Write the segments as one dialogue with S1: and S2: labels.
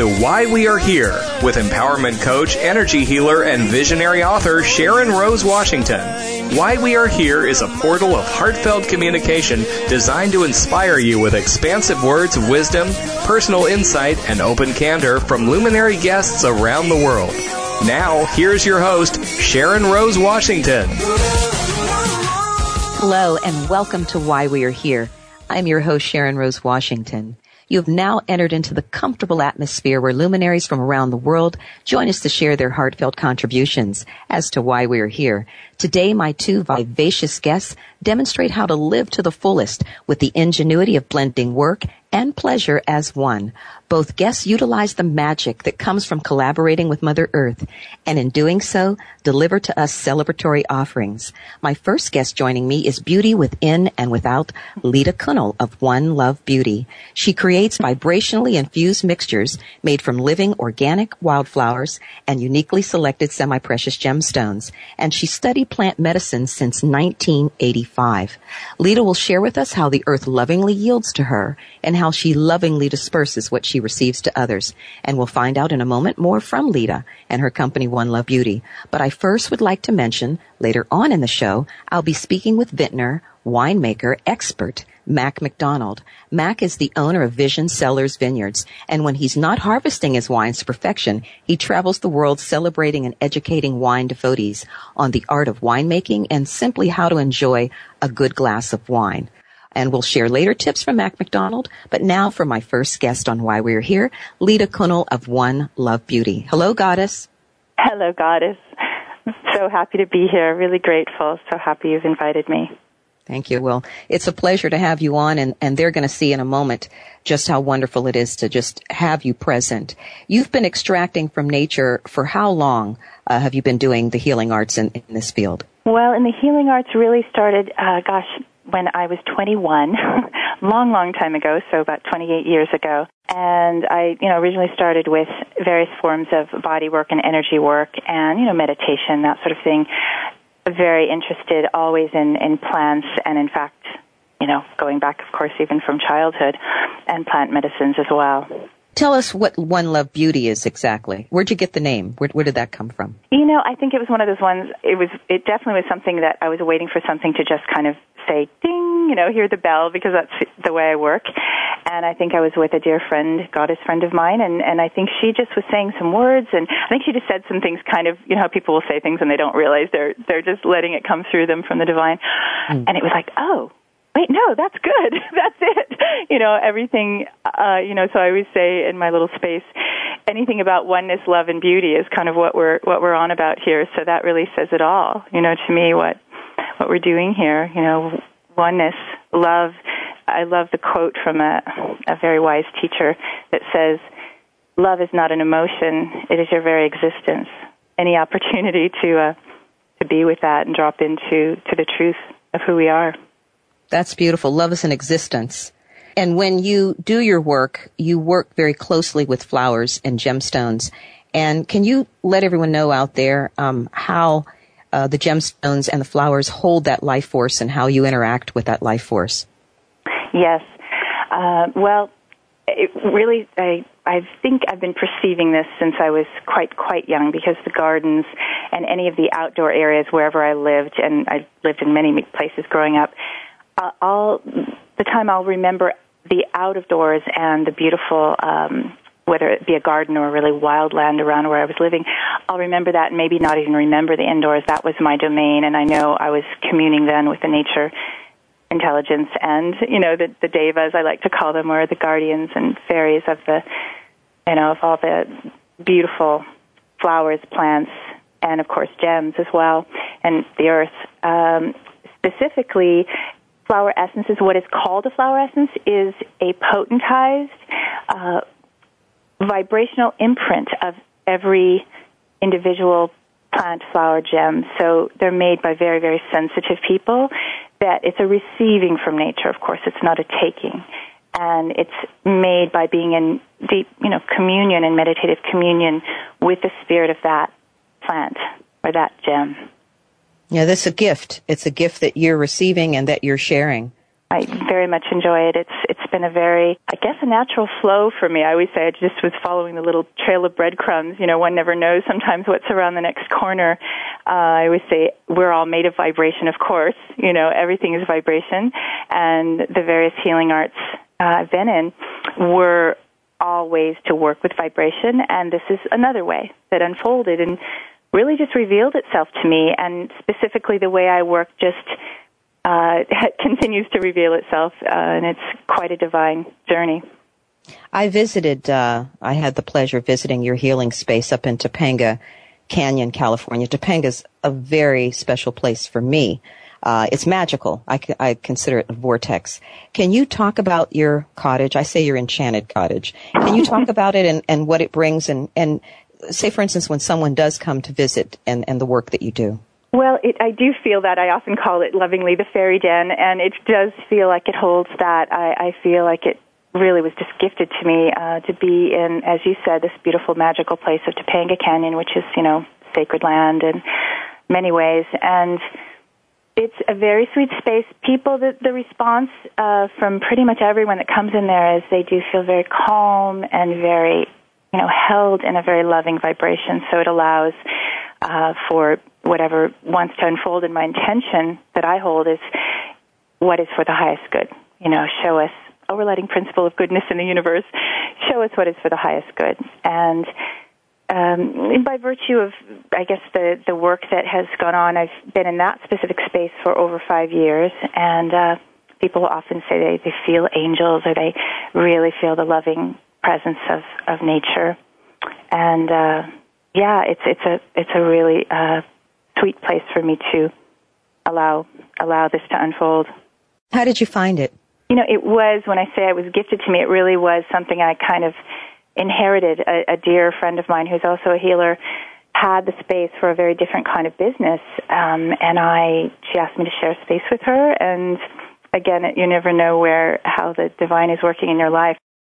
S1: To Why We Are Here with empowerment coach, energy healer, and visionary author Sharon Rose Washington. Why We Are Here is a portal of heartfelt communication designed to inspire you with expansive words of wisdom, personal insight, and open candor from luminary guests around the world. Now, here's your host, Sharon Rose Washington.
S2: Hello, and welcome to Why We Are Here. I'm your host, Sharon Rose Washington. You have now entered into the comfortable atmosphere where luminaries from around the world join us to share their heartfelt contributions as to why we are here. Today, my two vivacious guests demonstrate how to live to the fullest with the ingenuity of blending work and pleasure as one. Both guests utilize the magic that comes from collaborating with Mother Earth, and in doing so, deliver to us celebratory offerings. My first guest joining me is Beauty Within and Without, Leeta Kunnel of One Love Beauty. She creates vibrationally infused mixtures made from living organic wildflowers and uniquely selected semi-precious gemstones, and she studied plant medicine since 1985. Leeta will share with us how the earth lovingly yields to her and how she lovingly disperses what she receives to others. And we'll find out in a moment more from Leeta and her company One Love Beauty. But I first would like to mention later on in the show, I'll be speaking with vintner, winemaker, expert, Mac McDonald. Mac is the owner of Vision Cellars Vineyards, and when he's not harvesting his wines to perfection, he travels the world celebrating and educating wine devotees on the art of winemaking and simply how to enjoy a good glass of wine. And we'll share later tips from Mac McDonald. But now for my first guest on why we're here, Leeta Kunnel of One Love Beauty. Hello, Goddess.
S3: Hello, Goddess. So happy to be here. Really grateful. So happy you've invited me.
S2: Thank you. Well, it's a pleasure to have you on and, and they're going to see in a moment just how wonderful it is to just have you present. You've been extracting from nature for how long uh, have you been doing the healing arts in, in this field?
S3: Well, in the healing arts really started, uh, gosh, when I was 21, long, long time ago, so about 28 years ago. And I, you know, originally started with various forms of body work and energy work and, you know, meditation, that sort of thing. Very interested always in, in plants and in fact, you know, going back, of course, even from childhood and plant medicines as well.
S2: Tell us what One Love Beauty is exactly. Where'd you get the name? Where, where did that come from?
S3: You know, I think it was one of those ones. It was. It definitely was something that I was waiting for something to just kind of say ding, you know, hear the bell because that's the way I work. And I think I was with a dear friend, goddess friend of mine, and and I think she just was saying some words, and I think she just said some things, kind of, you know, how people will say things and they don't realize they're they're just letting it come through them from the divine, mm. and it was like, oh, wait, no, that's good. that's it. You know, everything, uh, you know, so I always say in my little space, anything about oneness, love, and beauty is kind of what we're, what we're on about here. So that really says it all, you know, to me, what, what we're doing here, you know, oneness, love. I love the quote from a, a very wise teacher that says, love is not an emotion, it is your very existence. Any opportunity to, uh, to be with that and drop into, to the truth of who we are.
S2: That's beautiful. Love is an existence. And when you do your work, you work very closely with flowers and gemstones. And can you let everyone know out there um, how uh, the gemstones and the flowers hold that life force and how you interact with that life force?
S3: Yes. Uh, well, it really, I, I think I've been perceiving this since I was quite, quite young because the gardens and any of the outdoor areas wherever I lived, and I lived in many places growing up, uh, all the time I'll remember the out of doors and the beautiful um whether it be a garden or really wild land around where I was living, I'll remember that and maybe not even remember the indoors. That was my domain and I know I was communing then with the nature intelligence and, you know, the, the devas, I like to call them, or the guardians and fairies of the, you know, of all the beautiful flowers, plants, and of course gems as well, and the earth. Um, specifically, flower essences, what is called a flower essence, is a potentized uh, vibrational imprint of every individual plant, flower, gem. So they're made by very, very sensitive people. That it's a receiving from nature. Of course, it's not a taking, and it's made by being in deep, you know, communion and meditative communion with the spirit of that plant or that gem.
S2: Yeah, this is a gift. It's a gift that you're receiving and that you're sharing.
S3: I very much enjoy it. It's it's been a very, I guess, a natural flow for me. I always say I just was following the little trail of breadcrumbs. You know, one never knows sometimes what's around the next corner. Uh, I always say we're all made of vibration, of course. You know, everything is vibration, and the various healing arts uh, I've been in were all ways to work with vibration, and this is another way that unfolded and really just revealed itself to me, and specifically the way I work just uh, continues to reveal itself, uh, and it's quite a divine journey.
S2: I visited, uh, I had the pleasure of visiting your healing space up in Topanga Canyon, California. Topanga's a very special place for me. Uh, it's magical. I, I consider it a vortex. Can you talk about your cottage? I say your enchanted cottage. Can you talk about it and, and what it brings and, and say, for instance, when someone does come to visit and, and the work that you do?
S3: Well, it, I do feel that. I often call it lovingly the fairy den, and it does feel like it holds that. I, I feel like it really was just gifted to me uh, to be in, as you said, this beautiful magical place of Topanga Canyon, which is, you know, sacred land in many ways. And it's a very sweet space. People, the, the response uh, from pretty much everyone that comes in there is they do feel very calm and very, you know, held in a very loving vibration. So it allows uh, for whatever wants to unfold. And my intention that I hold is what is for the highest good. You know, show us overriding principle of goodness in the universe. Show us what is for the highest good. And um, by virtue of, I guess, the, the work that has gone on, I've been in that specific space for over five years, and uh, people often say they, they feel angels or they really feel the loving presence of, of nature. And uh, yeah, it's it's a it's a really uh, sweet place for me to allow allow this to unfold.
S2: How did you find it?
S3: You know, it was when I say it was gifted to me. It really was something I kind of inherited. A, a dear friend of mine who's also a healer had the space for a very different kind of business, um, and I she asked me to share space with her. And again, you never know where how the divine is working in your life.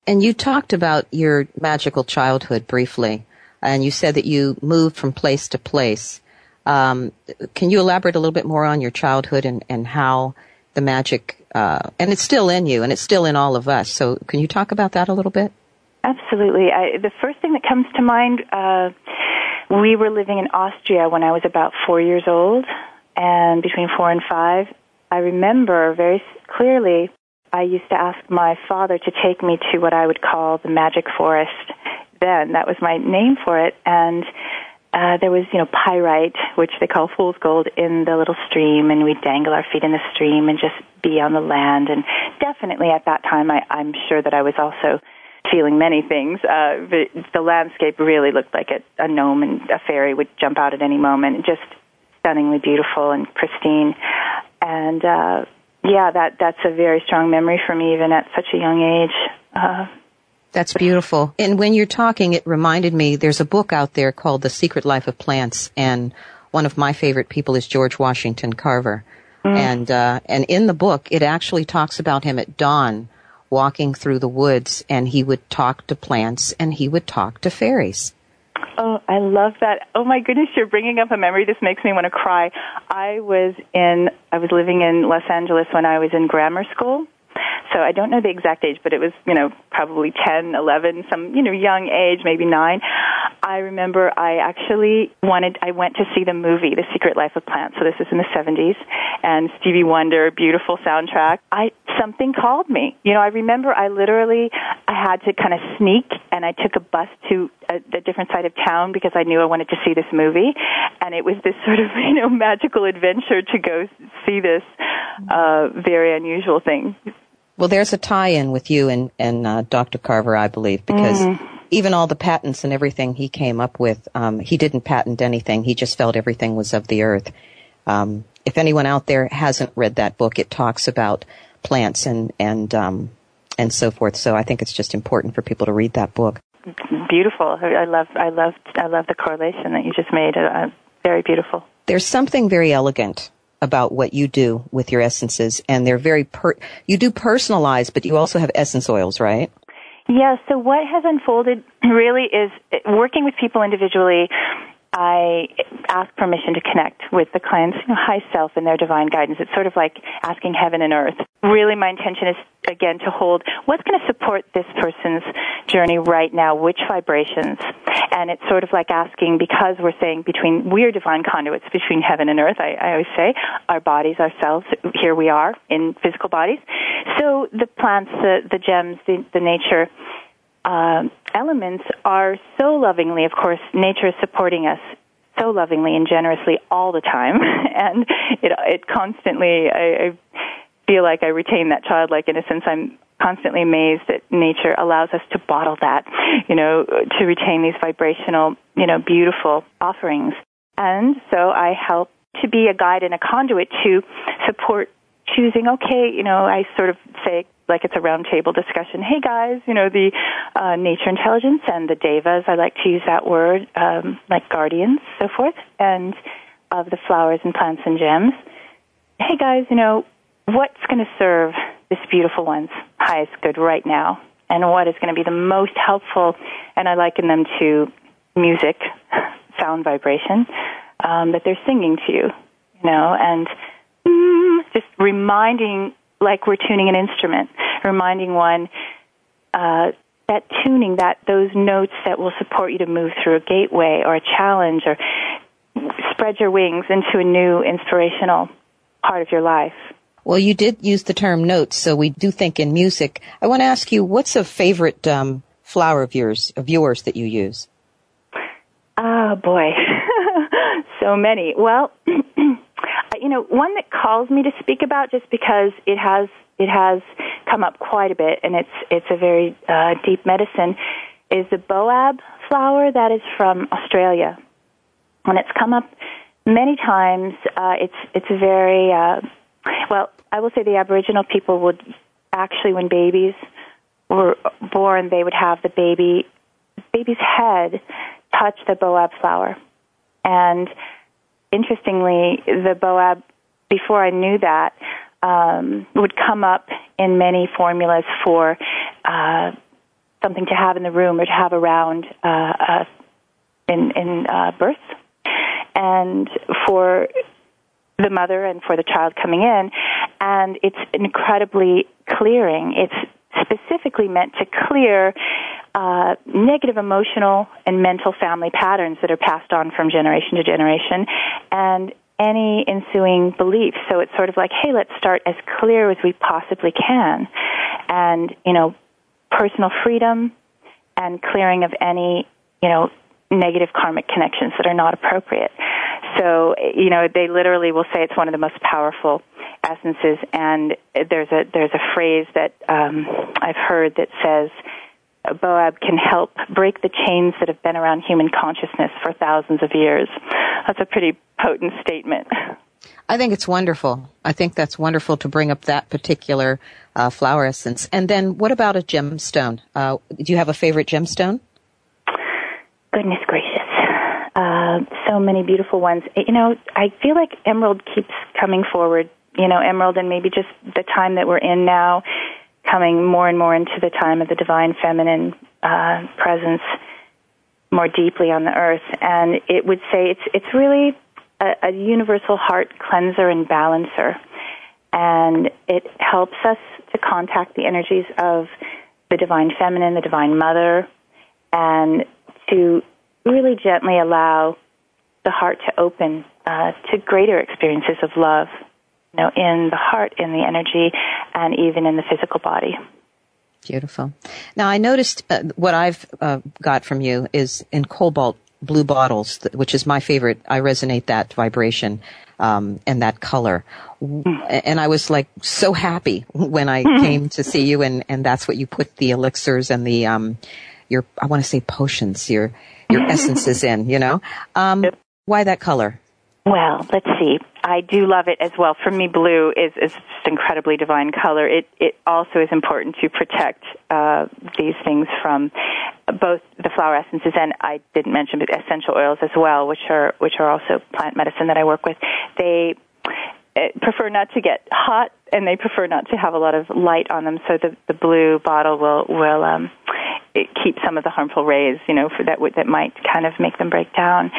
S2: And you talked about your magical childhood briefly, and you said that you moved from place to place. Um, can you elaborate a little bit more on your childhood and, and how the magic, uh, and it's still in you and it's still in all of us. So can you talk about that a little bit?
S3: Absolutely. I, the first thing that comes to mind, uh, we were living in Austria when I was about four years old, and between four and five, I remember very clearly I used to ask my father to take me to what I would call the magic forest. Then that was my name for it, and uh, there was, you know, pyrite, which they call fool's gold, in the little stream, and we'd dangle our feet in the stream and just be on the land. And definitely at that time, I, I'm sure that I was also feeling many things. Uh, the, the landscape really looked like a, a gnome and a fairy would jump out at any moment. Just stunningly beautiful and pristine. And uh, yeah, that that's a very strong memory for me, even at such a young age. Uh,
S2: that's beautiful. And when you're talking, it reminded me there's a book out there called The Secret Life of Plants, and one of my favorite people is George Washington Carver. Mm. And uh, and in the book, it actually talks about him at dawn, walking through the woods, and he would talk to plants and he would talk to fairies.
S3: Oh, I love that. Oh my goodness, you're bringing up a memory. This makes me want to cry. I was in, I was living in Los Angeles when I was in grammar school so I don't know the exact age, but it was, you know, probably 10, 11, some, you know, young age, maybe 9. I remember I actually wanted, I went to see the movie, The Secret Life of Plants. So this is in the 70s. And Stevie Wonder, beautiful soundtrack. I, something called me. You know, I remember I literally, I had to kind of sneak and I took a bus to a, a different side of town because I knew I wanted to see this movie. And it was this sort of, you know, magical adventure to go see this, uh, very unusual thing.
S2: Well, there's a tie-in with you and, and uh, Dr. Carver, I believe, because mm. Even all the patents and everything he came up with, um, he didn't patent anything. He just felt everything was of the earth. Um, if anyone out there hasn't read that book, it talks about plants and and um, and so forth. So I think it's just important for people to read that book.
S3: Beautiful. I love I love I love the correlation that you just made. Uh, very beautiful.
S2: There's something very elegant about what you do with your essences, and they're very per- you do personalize, but you also have essence oils, right?
S3: Yeah. So what has unfolded really is working with people individually I ask permission to connect with the client's high self and their divine guidance. It's sort of like asking heaven and earth. Really, my intention is, again, to hold what's going to support this person's journey right now, which vibrations. And it's sort of like asking, because we're saying between, we're divine conduits between heaven and earth, I, I always say, our bodies, ourselves, here we are in physical bodies. So the plants, the, the gems, the, the nature, uh, elements are so lovingly, of course, nature is supporting us so lovingly and generously all the time, and it it constantly. I, I feel like I retain that childlike innocence. I'm constantly amazed that nature allows us to bottle that, you know, to retain these vibrational, you know, beautiful offerings. And so I help to be a guide and a conduit to support choosing, okay, you know, I sort of say like it's a roundtable discussion. Hey guys, you know the uh, nature intelligence and the devas. I like to use that word, um, like guardians, so forth, and of the flowers and plants and gems. Hey guys, you know what's going to serve this beautiful one's highest good right now, and what is going to be the most helpful. And I liken them to music, sound vibration um, that they're singing to you, you know, and just reminding like we're tuning an instrument, reminding one uh, that tuning, that those notes that will support you to move through a gateway or a challenge or spread your wings into a new inspirational part of your life.
S2: Well, you did use the term notes, so we do think in music. I want to ask you, what's a favorite um, flower of yours, of yours that you use?
S3: Oh boy, so many. Well, you know, one that calls me to speak about just because it has it has come up quite a bit, and it's it's a very uh, deep medicine, is the boab flower that is from Australia, and it's come up many times. Uh, it's it's a very uh, well. I will say the Aboriginal people would actually, when babies were born, they would have the baby baby's head touch the boab flower, and interestingly, the Boab, before I knew that, um, would come up in many formulas for uh, something to have in the room or to have around uh, uh, in, in uh, birth. And for the mother and for the child coming in, and it's incredibly clearing. It's specifically meant to clear uh, negative emotional and mental family patterns that are passed on from generation to generation and any ensuing beliefs. So it's sort of like, hey, let's start as clear as we possibly can. And, you know, personal freedom and clearing of any, you know, negative karmic connections that are not appropriate. So, you know, they literally will say it's one of the most powerful essences and there's a there's a phrase that um I've heard that says Boab can help break the chains that have been around human consciousness for thousands of years. That's a pretty potent statement.
S2: I think it's wonderful. I think that's wonderful to bring up that particular uh, flower essence. And then, what about a gemstone? Uh, do you have a favorite gemstone?
S3: Goodness gracious. Uh, so many beautiful ones. You know, I feel like emerald keeps coming forward. You know, emerald and maybe just the time that we're in now coming more and more into the time of the divine feminine uh, presence more deeply on the earth. And it would say it's it's really a, a universal heart cleanser and balancer, and it helps us to contact the energies of the divine feminine, the divine mother, and to really gently allow the heart to open uh, to greater experiences of love you know, in the heart, in the energy, and even in the physical body.
S2: Beautiful. Now, I noticed uh, what I've uh, got from you is in cobalt blue bottles, which is my favorite. I resonate that vibration um, and that color. And I was like so happy when I came to see you, and, and that's what you put the elixirs and the um, your I want to say potions, your your essences in. You know, um, why that color?
S3: Well, let's see. I do love it as well. For me, blue is, is just incredibly divine color. It it also is important to protect uh, these things from both the flower essences and I didn't mention but essential oils as well, which are which are also plant medicine that I work with. They prefer not to get hot and they prefer not to have a lot of light on them. So the the blue bottle will will um, keep some of the harmful rays, you know, for that that might kind of make them break down.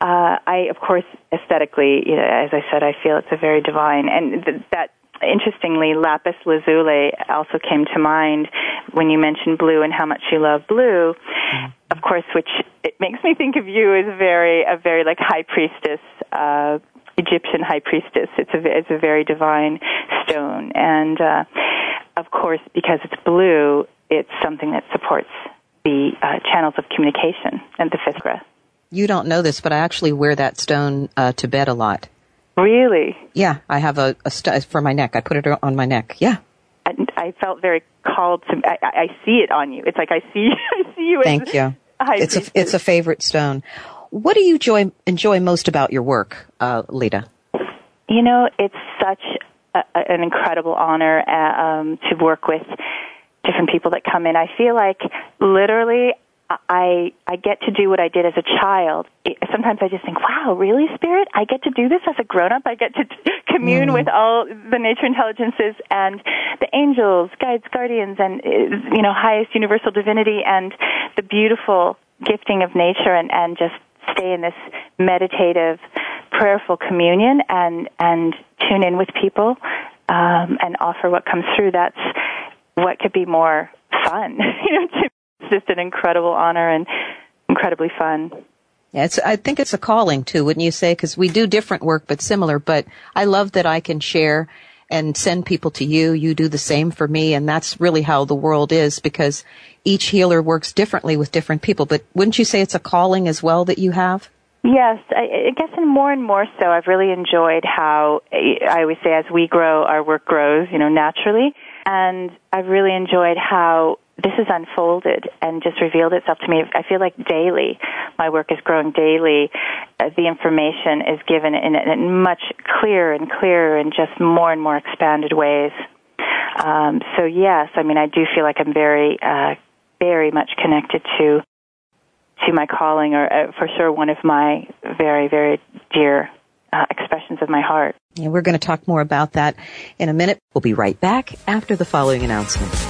S3: Uh, I, of course, aesthetically, you know, as I said, I feel it's a very divine, and th- that interestingly, lapis lazuli also came to mind when you mentioned blue and how much you love blue. Mm-hmm. Of course, which it makes me think of you as very a very like high priestess. Uh, Egyptian high priestess. It's a it's a very divine stone, and uh, of course, because it's blue, it's something that supports the uh, channels of communication and the fifth chakra.
S2: You don't know this, but I actually wear that stone uh, to bed a lot.
S3: Really?
S2: Yeah, I have a, a st- for my neck. I put it on my neck. Yeah.
S3: I, I felt very called to. I, I, see it on you. It's like I see. I see you.
S2: Thank you. it's a it's a favorite stone. What do you enjoy enjoy most about your work, uh, Leeta?
S3: You know, it's such a, an incredible honor uh, um, to work with different people that come in. I feel like literally I I get to do what I did as a child. Sometimes I just think, wow, really, spirit? I get to do this as a grown up. I get to commune mm. with all the nature intelligences and the angels, guides, guardians, and uh, you know, highest universal divinity, and the beautiful gifting of nature, and and just stay in this meditative, prayerful communion, and and tune in with people, um, and offer what comes through. That's what could be more fun? you know, it's just an incredible honor and incredibly fun.
S2: Yeah, it's, I think it's a calling too, wouldn't you say? Because we do different work, but similar. But I love that I can share and send people to you. You do the same for me, and that's really how the world is because each healer works differently with different people. But wouldn't you say it's a calling as well that you have?
S3: Yes, I, I guess and more and more so. I've really enjoyed how I always say, as we grow, our work grows, you know, naturally. And I've really enjoyed how this has unfolded and just revealed itself to me. I feel like daily, my work is growing daily. Uh, the information is given in, in much clearer and clearer and just more and more expanded ways. Um, so yes, I mean, I do feel like I'm very, uh, very much connected to to my calling, or uh, for sure one of my very, very dear uh, expressions of my heart.
S2: And we're going to talk more about that in a minute. We'll be right back after the following announcement.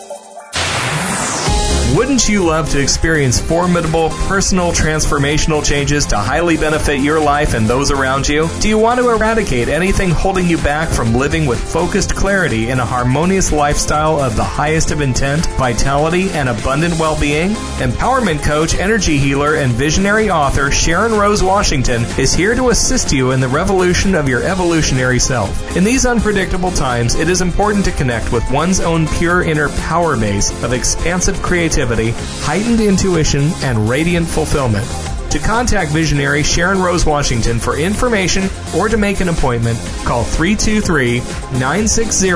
S1: Wouldn't you love to experience formidable personal transformational changes to highly benefit your life and those around you? Do you want to eradicate anything holding you back from living with focused clarity in a harmonious lifestyle of the highest of intent, vitality, and abundant well being? Empowerment coach, energy healer, and visionary author Sharon Rose Washington is here to assist you in the revolution of your evolutionary self. In these unpredictable times, it is important to connect with one's own pure inner power base of expansive creativity creativity, heightened intuition, and radiant fulfillment. To contact visionary Sharon Rose Washington for information or to make an appointment, call 323 960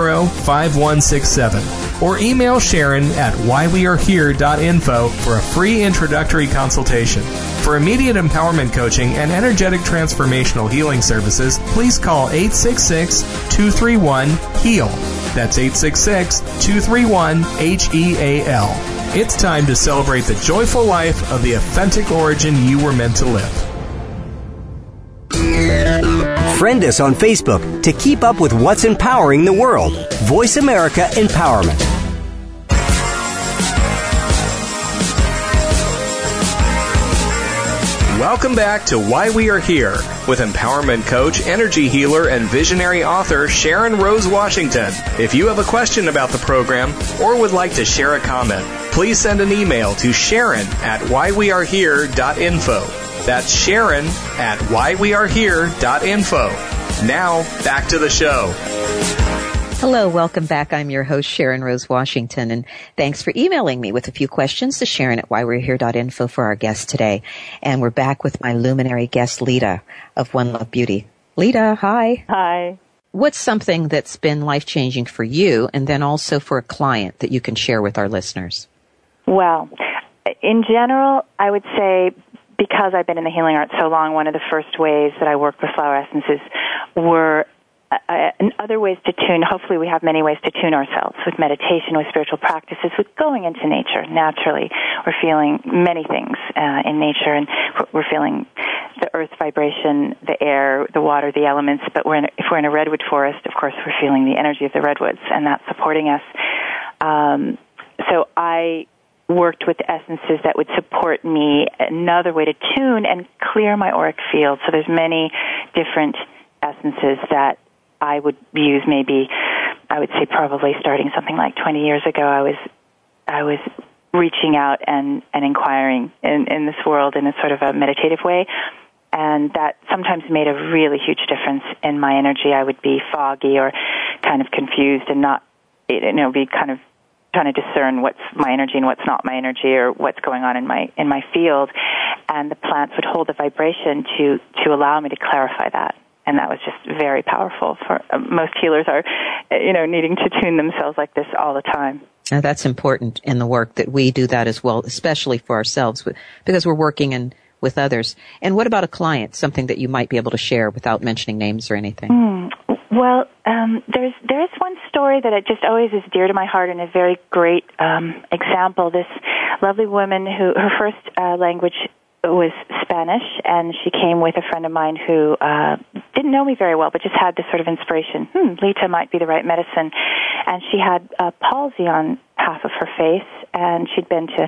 S1: 5167 or email Sharon at whywearehere.info for a free introductory consultation. For immediate empowerment coaching and energetic transformational healing services, please call 866 231 HEAL. That's 866 231 H E A L. It's time to celebrate the joyful life of the authentic origin you were meant to live.
S4: Friend us on Facebook to keep up with what's empowering the world. Voice America Empowerment.
S1: Welcome back to Why We Are Here with empowerment coach, energy healer, and visionary author Sharon Rose Washington. If you have a question about the program or would like to share a comment, please send an email to Sharon at whywearehere.info. That's Sharon at whywearehere.info. Now, back to the show.
S2: Hello, welcome back. I'm your host, Sharon Rose Washington, and thanks for emailing me with a few questions to Sharon at whywe'rehere.info for our guest today. And we're back with my luminary guest, Leeta of One Love Beauty. Leeta, hi.
S3: Hi.
S2: what's something that's been life changing for you and then also for a client that you can share with our listeners?
S3: Well, in general, I would say because I've been in the healing arts so long, one of the first ways that I work with flower essences were uh, uh other ways to tune. Hopefully, we have many ways to tune ourselves with meditation, with spiritual practices, with going into nature naturally. We're feeling many things uh, in nature, and we're feeling the earth vibration, the air, the water, the elements. But we're in, if we're in a redwood forest, of course, we're feeling the energy of the redwoods, and that's supporting us. Um, so I worked with essences that would support me another way to tune and clear my auric field. So there's many different essences that I would use maybe I would say probably starting something like 20 years ago I was I was reaching out and and inquiring in in this world in a sort of a meditative way and that sometimes made a really huge difference in my energy. I would be foggy or kind of confused and not you know be kind of trying to discern what's my energy and what's not my energy or what's going on in my in my field. And the plants would hold the vibration to to allow me to clarify that. And that was just very powerful for uh, most healers are you know needing to tune themselves like this all the time.
S2: Now that's important in the work that we do that as well especially for ourselves because we're working in with others. And what about a client? Something that you might be able to share without mentioning names or anything?
S3: Mm. Well, um, there's there's one story that it just always is dear to my heart and a very great um, example. This lovely woman who her first uh, language was Spanish, and she came with a friend of mine who uh, didn't know me very well, but just had this sort of inspiration. Hmm, Leeta might be the right medicine, and she had uh, palsy on half of her face, and she'd been to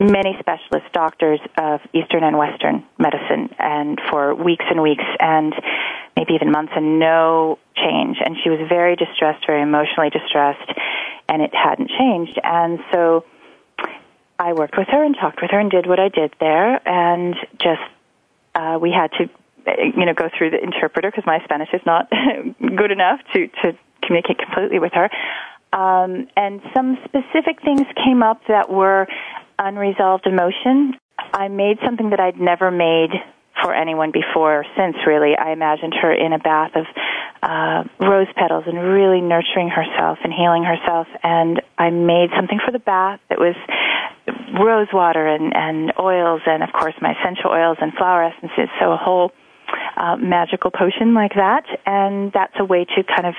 S3: many specialist doctors of Eastern and Western medicine, and for weeks and weeks, and maybe even months, and no change. And she was very distressed, very emotionally distressed, and it hadn't changed. And so I worked with her and talked with her and did what I did there, and just uh, we had to, you know, go through the interpreter because my Spanish is not good enough to to communicate completely with her. Um, and some specific things came up that were unresolved emotion. I made something that I'd never made for anyone before or since, really. I imagined her in a bath of uh, rose petals and really nurturing herself and healing herself. And I made something for the bath that was rose water and, and oils and, of course, my essential oils and flower essences. So a whole uh, magical potion like that. And that's a way to kind of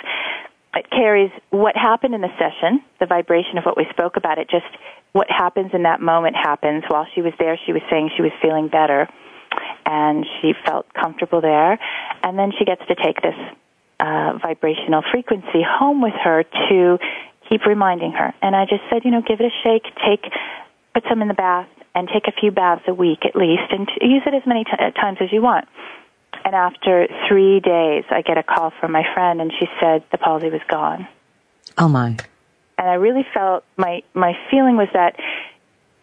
S3: it carries what happened in the session, the vibration of what we spoke about. It just what happens in that moment happens. While she was there, she was saying she was feeling better, and she felt comfortable there. And then she gets to take this uh, vibrational frequency home with her to keep reminding her. And I just said, you know, give it a shake. Take, put some in the bath, and take a few baths a week at least, and use it as many t- times as you want. And after three days, I get a call from my friend, and she said the palsy was gone.
S2: Oh my!
S3: And I really felt my my feeling was that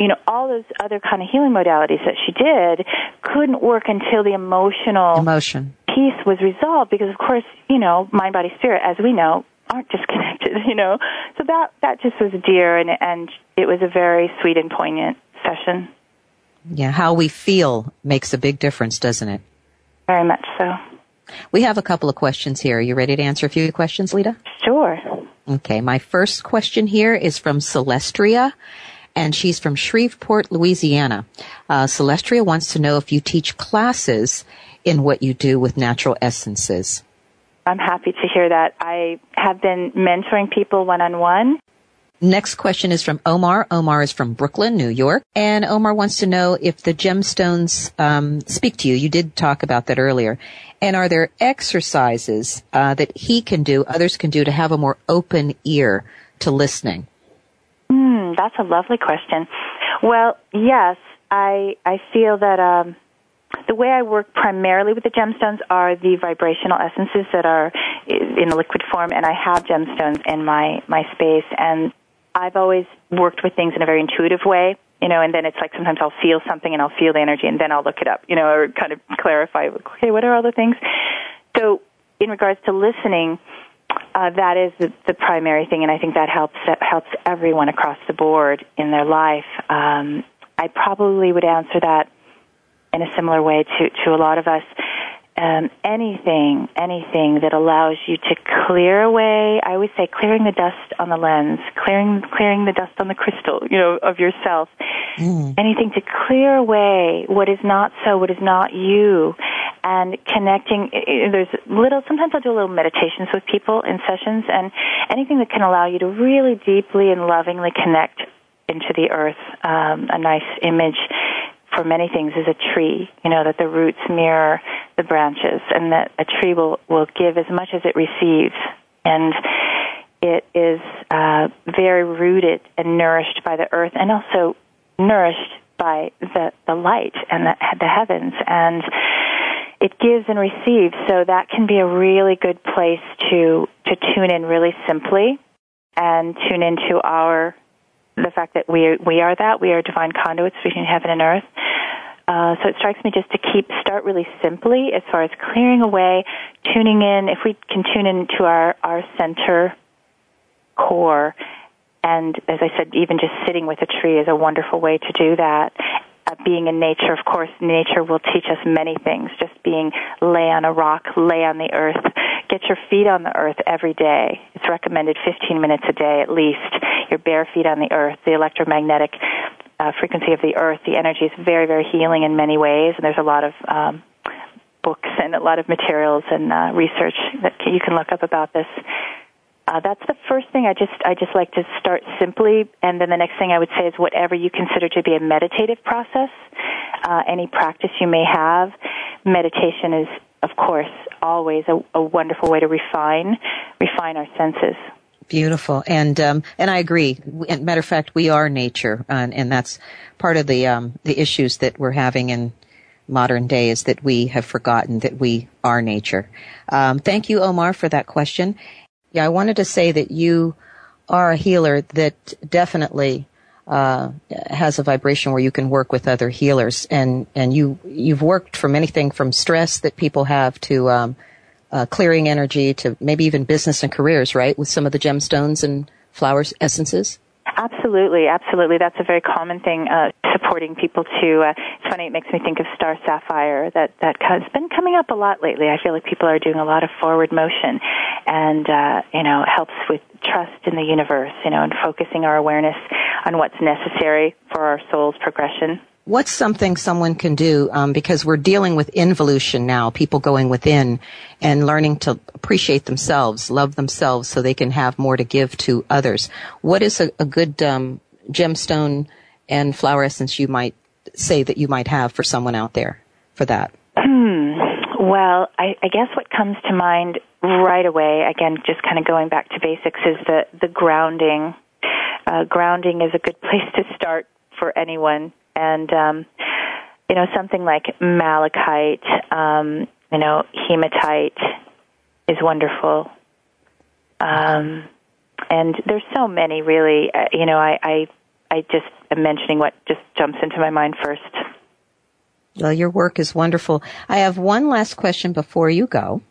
S3: you know all those other kind of healing modalities that she did couldn't work until the emotional
S2: emotion
S3: piece was resolved because of course you know mind body spirit as we know aren't disconnected you know so that that just was dear and and it was a very sweet and poignant session
S2: yeah how we feel makes a big difference doesn't it
S3: very much so.
S2: We have a couple of questions here. Are you ready to answer a few questions, Leeta?
S3: Sure.
S2: Okay. My first question here is from Celestria, and she's from Shreveport, Louisiana. Uh, Celestria wants to know if you teach classes in what you do with natural essences.
S3: I'm happy to hear that. I have been mentoring people one on one
S2: Next question is from Omar. Omar is from Brooklyn, New York. And Omar wants to know if the gemstones um, speak to you. You did talk about that earlier. And are there exercises uh, that he can do, others can do, to have a more open ear to listening?
S3: Mm, that's a lovely question. Well, yes, I I feel that um, the way I work primarily with the gemstones are the vibrational essences that are in the liquid form, and I have gemstones in my my space, and I've always worked with things in a very intuitive way, you know, and then it's like sometimes I'll feel something and I'll feel the energy and then I'll look it up, you know, or kind of clarify, okay, what are all the things? So in regards to listening, uh, that is the, the primary thing, and I think that helps that helps everyone across the board in their life. Um, I probably would answer that in a similar way to to a lot of us. Um, anything, anything that allows you to clear away. I always say clearing the dust on the lens, clearing clearing the dust on the crystal, you know, of yourself. Mm. Anything to clear away what is not so, what is not you, and connecting. There's little. Sometimes I'll do a little meditations with people in sessions, and anything that can allow you to really deeply and lovingly connect into the earth. Um, a nice image for many things is a tree. You know that the roots mirror the branches, and that a tree will will give as much as it receives, and it is uh, very rooted and nourished by the earth, and also nourished by the the light and the, the heavens, and it gives and receives. So that can be a really good place to to tune in really simply and tune into our the fact that we we are that we are divine conduits between heaven and earth. Uh, so it strikes me just to keep start really simply as far as clearing away, tuning in. If we can tune into our our center core, and as I said, even just sitting with a tree is a wonderful way to do that. Uh, being in nature, of course, nature will teach us many things. Just being lay on a rock, lay on the earth, get your feet on the earth every day. It's recommended 15 minutes a day at least. Your bare feet on the earth, the electromagnetic uh, frequency of the earth, the energy is very, very healing in many ways, and there's a lot of um, books and a lot of materials and uh, research that you can look up about this. Uh, that's the first thing. I just I just like to start simply, and then the next thing I would say is whatever you consider to be a meditative process, uh, any practice you may have. Meditation is, of course, always a, a wonderful way to refine refine our senses.
S2: Beautiful, and um, and I agree. matter of fact, we are nature, and, and that's part of the um, the issues that we're having in modern day is that we have forgotten that we are nature. Um, thank you, Omar, for that question. Yeah, I wanted to say that you are a healer that definitely uh, has a vibration where you can work with other healers, and and you you've worked from anything from stress that people have to um, uh, clearing energy to maybe even business and careers, right? With some of the gemstones and flowers essences.
S3: Absolutely, absolutely. That's a very common thing. Uh, supporting people to. Uh, it's funny. It makes me think of Star Sapphire. That that has been coming up a lot lately. I feel like people are doing a lot of forward motion, and uh, you know, helps with trust in the universe. You know, and focusing our awareness on what's necessary for our soul's progression
S2: what's something someone can do um, because we're dealing with involution now people going within and learning to appreciate themselves love themselves so they can have more to give to others. What is a, a good um, gemstone and flower essence you might say that you might have for someone out there for that?
S3: Hmm. well I, I guess what comes to mind right away again just kind of going back to basics is the the grounding. Uh, grounding is a good place to start for anyone and um, you know something like malachite, um, you know hematite is wonderful. Um, and there's so many really. Uh, you know, I, I I just am mentioning what just jumps into my mind first.
S2: Well, your work is wonderful. I have one last question before you go,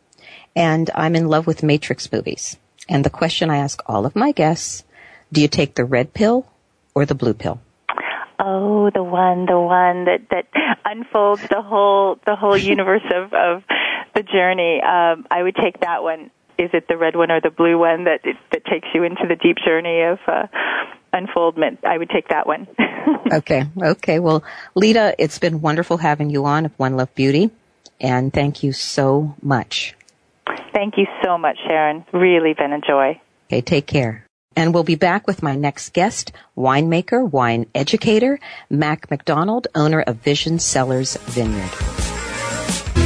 S2: and I'm in love with Matrix movies. And the question I ask all of my guests: Do you take the red pill or the blue pill?
S3: Oh, the one, the one that that unfolds the whole the whole universe of of the journey. Um, I would take that one. Is it the red one or the blue one that that takes you into the deep journey of uh, unfoldment? I would take that one.
S2: okay, okay. Well, Leeta, it's been wonderful having you on of One Love Beauty, and thank you so much.
S3: Thank you so much, Sharon. Really been a joy.
S2: Okay, take care. And we'll be back with my next guest, winemaker, wine educator, Mac McDonald, owner of Vision Cellars Vineyard.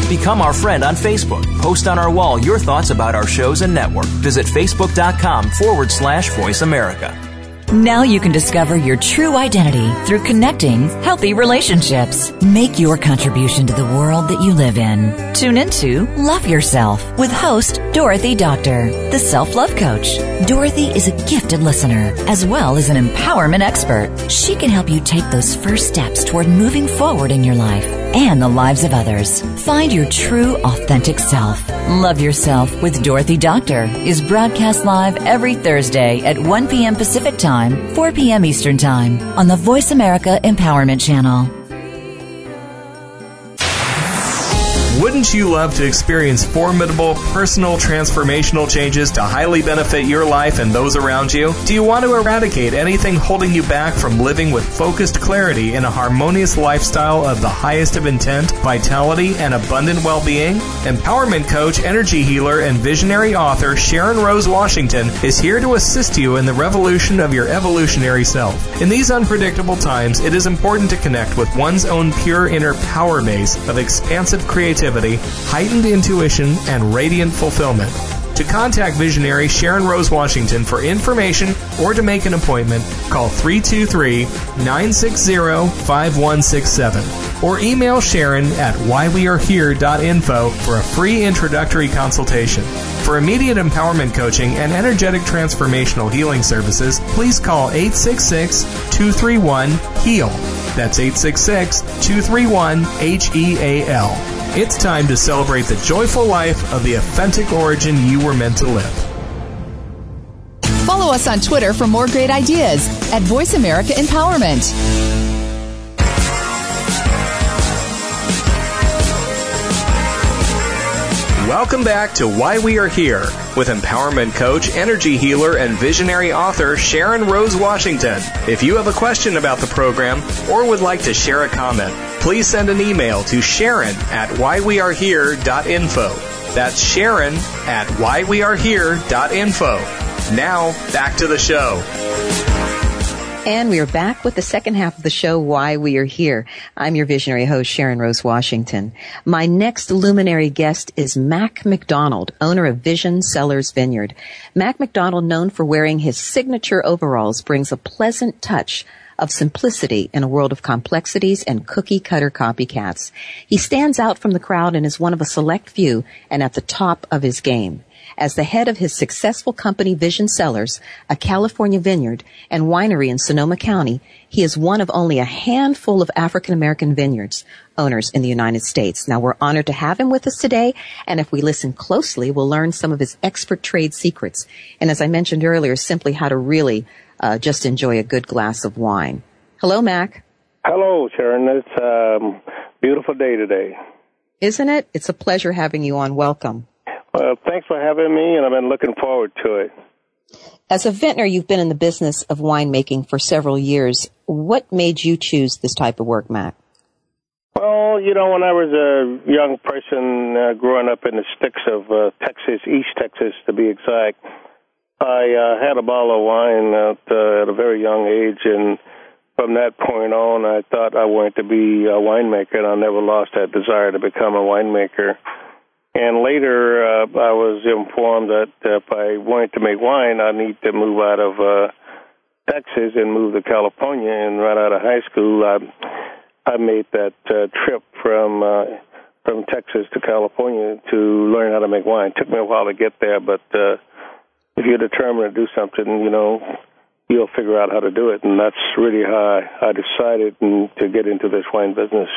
S5: Become our friend on Facebook. Post on our wall your thoughts about our shows and network. Visit facebook.com forward slash voice America.
S6: Now you can discover your true identity through connecting healthy relationships. Make your contribution to the world that you live in. Tune into Love Yourself with host Dorothy Doctor, the self love coach. Dorothy is a gifted listener as well as an empowerment expert. She can help you take those first steps toward moving forward in your life and the lives of others. Find your true, authentic self. Love Yourself with Dorothy Doctor is broadcast live every Thursday at 1 p.m. Pacific Time, 4 p.m. Eastern Time on the Voice America Empowerment Channel.
S1: Wouldn't you love to experience formidable personal transformational changes to highly benefit your life and those around you? Do you want to eradicate anything holding you back from living with focused clarity in a harmonious lifestyle of the highest of intent, vitality, and abundant well being? Empowerment coach, energy healer, and visionary author Sharon Rose Washington is here to assist you in the revolution of your evolutionary self. In these unpredictable times, it is important to connect with one's own pure inner power base of expansive creativity heightened intuition, and radiant fulfillment. To contact visionary Sharon Rose Washington for information or to make an appointment, call 323 960 5167 or email Sharon at whywearehere.info for a free introductory consultation. For immediate empowerment coaching and energetic transformational healing services, please call 866 231 HEAL. That's 866 231 H E A L. It's time to celebrate the joyful life of the authentic origin you were meant to live.
S7: Follow us on Twitter for more great ideas at Voice America Empowerment.
S1: Welcome back to Why We Are Here with empowerment coach, energy healer, and visionary author Sharon Rose Washington. If you have a question about the program or would like to share a comment, please send an email to Sharon at whywearehere.info. That's Sharon at whywearehere.info. Now, back to the show.
S2: And we are back with the second half of the show, Why We Are Here. I'm your visionary host, Sharon Rose Washington. My next luminary guest is Mac McDonald, owner of Vision Cellars Vineyard. Mac McDonald, known for wearing his signature overalls, brings a pleasant touch of simplicity in a world of complexities and cookie cutter copycats. He stands out from the crowd and is one of a select few and at the top of his game. As the head of his successful company Vision Cellars, a California vineyard and winery in Sonoma County, he is one of only a handful of African American vineyards owners in the United States. Now we're honored to have him with us today, and if we listen closely, we'll learn some of his expert trade secrets. And as I mentioned earlier, simply how to really uh, just enjoy a good glass of wine. Hello, Mac.
S8: Hello, Sharon. It's a um, beautiful day today.
S2: Isn't it? It's a pleasure having you on. Welcome.
S8: Well, thanks for having me, and I've been looking forward to it.
S2: As a vintner, you've been in the business of winemaking for several years. What made you choose this type of work, Mac?
S8: Well, you know, when I was a young person uh, growing up in the sticks of uh, Texas, East Texas to be exact, I uh, had a bottle of wine at, uh, at a very young age, and from that point on, I thought I wanted to be a winemaker, and I never lost that desire to become a winemaker. And later, uh, I was informed that if I wanted to make wine, I need to move out of uh, Texas and move to California. And right out of high school, I I made that uh, trip from uh, from Texas to California to learn how to make wine. It took me a while to get there, but uh, if you're determined to do something, you know, you'll figure out how to do it. And that's really how I, I decided to get into this wine business.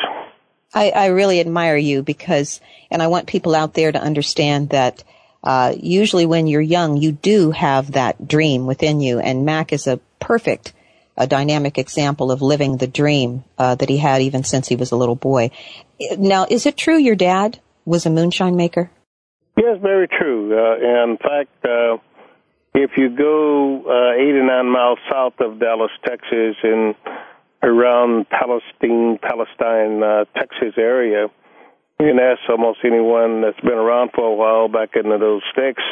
S2: I, I really admire you because, and I want people out there to understand that uh, usually when you're young, you do have that dream within you. And Mac is a perfect, a dynamic example of living the dream uh, that he had even since he was a little boy. Now, is it true your dad was a moonshine maker?
S8: Yes, very true. Uh, in fact, uh, if you go uh, 89 miles south of Dallas, Texas, and around Palestine, Palestine, uh, Texas area, you can ask almost anyone that's been around for a while back into those sticks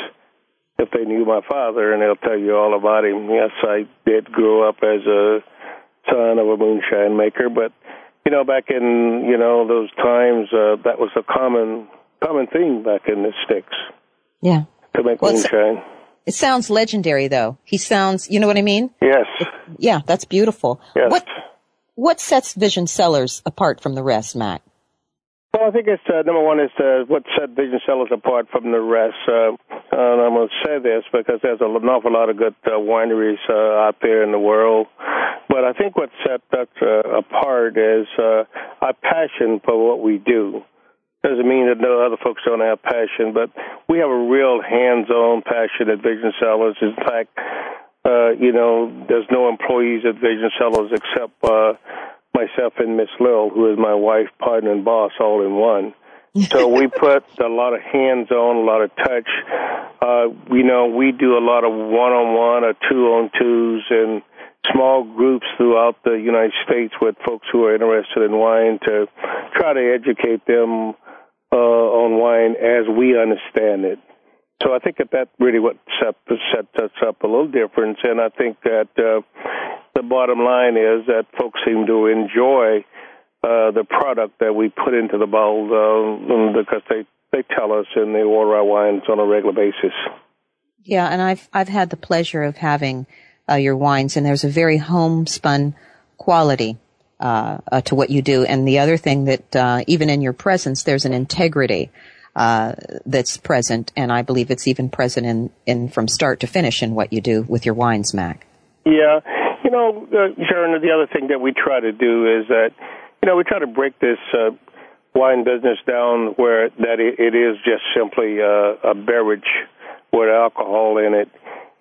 S8: if they knew my father, and they'll tell you all about him. Yes, I did grow up as a son of a moonshine maker, but you know, back in you know those times, uh, that was a common common thing back in the sticks.
S2: Yeah,
S8: to make well, moonshine.
S2: It sounds legendary, though. He sounds, you know what I mean?
S8: Yes.
S2: It, yeah, that's beautiful.
S8: Yes.
S2: What What sets Vision Cellars apart from the rest, Mac?
S8: Well, I think it's uh, number one is uh, what set Vision Cellars apart from the rest. Uh, and I'm going to say this because there's an awful lot of good uh, wineries uh, out there in the world. But I think what sets us uh, apart is uh, our passion for what we do. Doesn't mean that no other folks don't have passion, but we have a real hands-on passion at Vision Cellars. In fact, uh, you know, there's no employees at Vision Cellars except uh, myself and Miss Lil, who is my wife, partner, and boss, all in one. so we put a lot of hands on, a lot of touch. Uh, you know, we do a lot of one on one or two on twos and small groups throughout the United States with folks who are interested in wine to try to educate them uh, on wine as we understand it. So I think that that really what set, set us up a little difference, and I think that uh, the bottom line is that folks seem to enjoy uh, the product that we put into the bowl uh, because they they tell us and they order our wines on a regular basis.
S2: Yeah, and I've I've had the pleasure of having uh, your wines, and there's a very homespun quality uh, uh, to what you do. And the other thing that uh, even in your presence, there's an integrity uh, that's present, and I believe it's even present in, in from start to finish in what you do with your wines, Mac.
S8: Yeah, you know, uh, Sharon. The other thing that we try to do is that you know we try to break this wine business down where that it, it is just simply a beverage with alcohol in it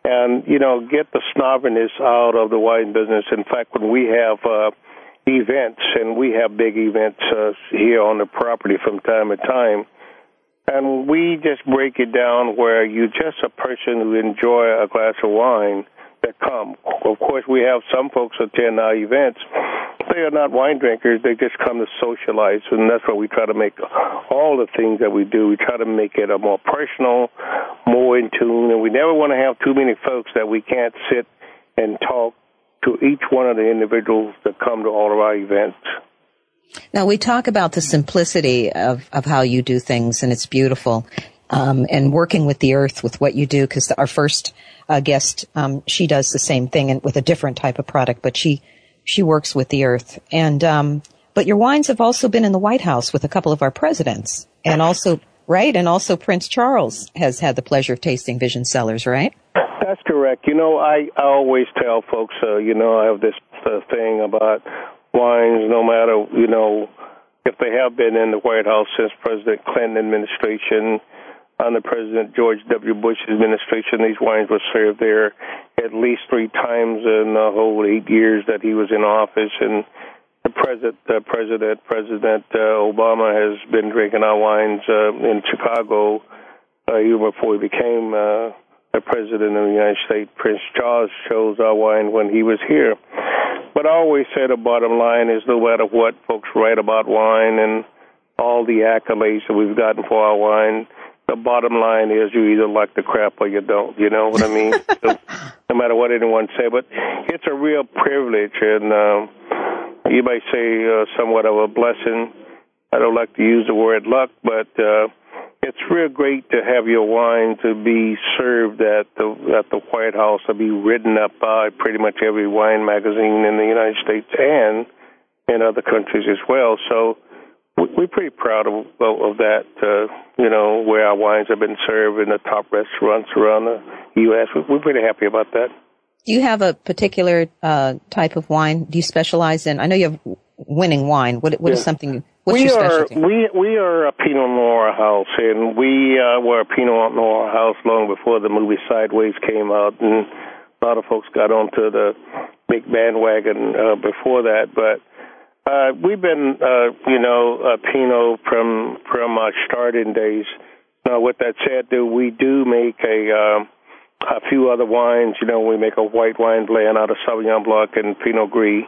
S8: and you know get the snobbiness out of the wine business. In fact, when we have uh, events, and we have big events uh, here on the property from time to time, and we just break it down where you're just a person who enjoy a glass of wine that come. Of course, we have some folks attend our events. They are not wine drinkers. They just come to socialize, and that's what we try to make all the things that we do. We try to make it a more personal, more in tune, and we never want to have too many folks that we can't sit and talk to each one of the individuals that come to all of our events.
S2: Now we talk about the simplicity of, of how you do things, and it's beautiful. Um, and working with the earth with what you do, because our first uh, guest, um, she does the same thing and with a different type of product, but she she works with the earth. And um, but your wines have also been in the White House with a couple of our presidents, and also right, and also Prince Charles has had the pleasure of tasting Vision Cellars, right?
S8: That's correct. You know, I I always tell folks, uh, you know, I have this uh, thing about wines, no matter you know if they have been in the White House since President Clinton administration under President George W. Bush administration, these wines were served there at least three times in the whole eight years that he was in office. And president, uh, President President uh, Obama has been drinking our wines uh, in Chicago uh, even before he became uh, the president of the United States. Prince Charles chose our wine when he was here. But I always say the bottom line is no matter what folks write about wine and all the accolades that we've gotten for our wine the bottom line is you either like the crap or you don't. You know what I mean? so, no matter what anyone say, but it's a real privilege, and um, you might say uh, somewhat of a blessing. I don't like to use the word luck, but uh, it's real great to have your wine to be served at the at the White House, to be written up by pretty much every wine magazine in the United States and in other countries as well. So we're pretty proud of, of, that. Uh, you know, where our wines have been served in the top restaurants around the U.S. We're pretty happy about that.
S2: Do you have a particular uh, type of wine? Do you specialize in? I know you have winning wine. What what yeah. is something? What's
S8: we
S2: your
S8: specialty? Are, we we are a Pinot Noir house, and we uh, were a Pinot Noir house long before the movie Sideways came out, and a lot of folks got onto the big bandwagon uh, before that, but uh, we've been, uh, you know, a Pinot from from our starting days. Now, with that said, do we do make a um, a few other wines? You know, we make a white wine blend out of Sauvignon Blanc and Pinot Gris.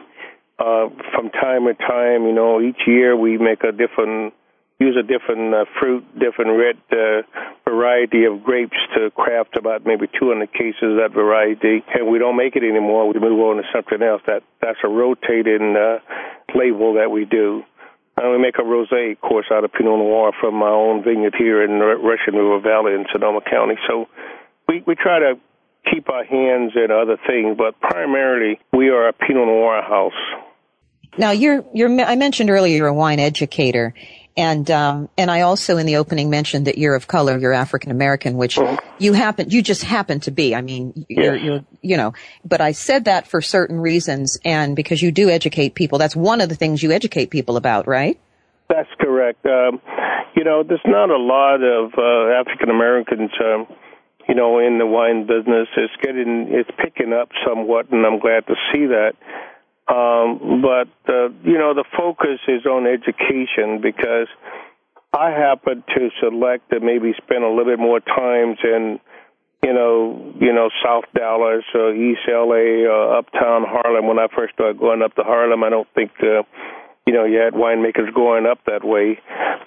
S8: Uh, from time to time, you know, each year we make a different use a different uh, fruit, different red uh, variety of grapes to craft about maybe 200 cases of that variety, and we don't make it anymore. We move on to something else. That that's a rotating uh, label that we do. And we make a rosé, of course, out of Pinot Noir from my own vineyard here in Russian River Valley in Sonoma County. So we we try to keep our hands in other things, but primarily we are a Pinot Noir house.
S2: Now, you're, you're, I mentioned earlier you're a wine educator, and um, and I also in the opening mentioned that you're of color, you're African American, which mm-hmm. you happen you just happen to be. I mean, you're, yes. you're you know, but I said that for certain reasons, and because you do educate people. That's one of the things you educate people about, right?
S8: That's correct. Um, you know, there's not a lot of uh, African Americans. Um, you know, in the wine business, it's getting, it's picking up somewhat, and I'm glad to see that. Um, but uh, you know, the focus is on education because I happened to select to maybe spend a little bit more times in, you know, you know, South Dallas or East LA or Uptown Harlem. When I first started going up to Harlem, I don't think, uh, you know, you had winemakers going up that way.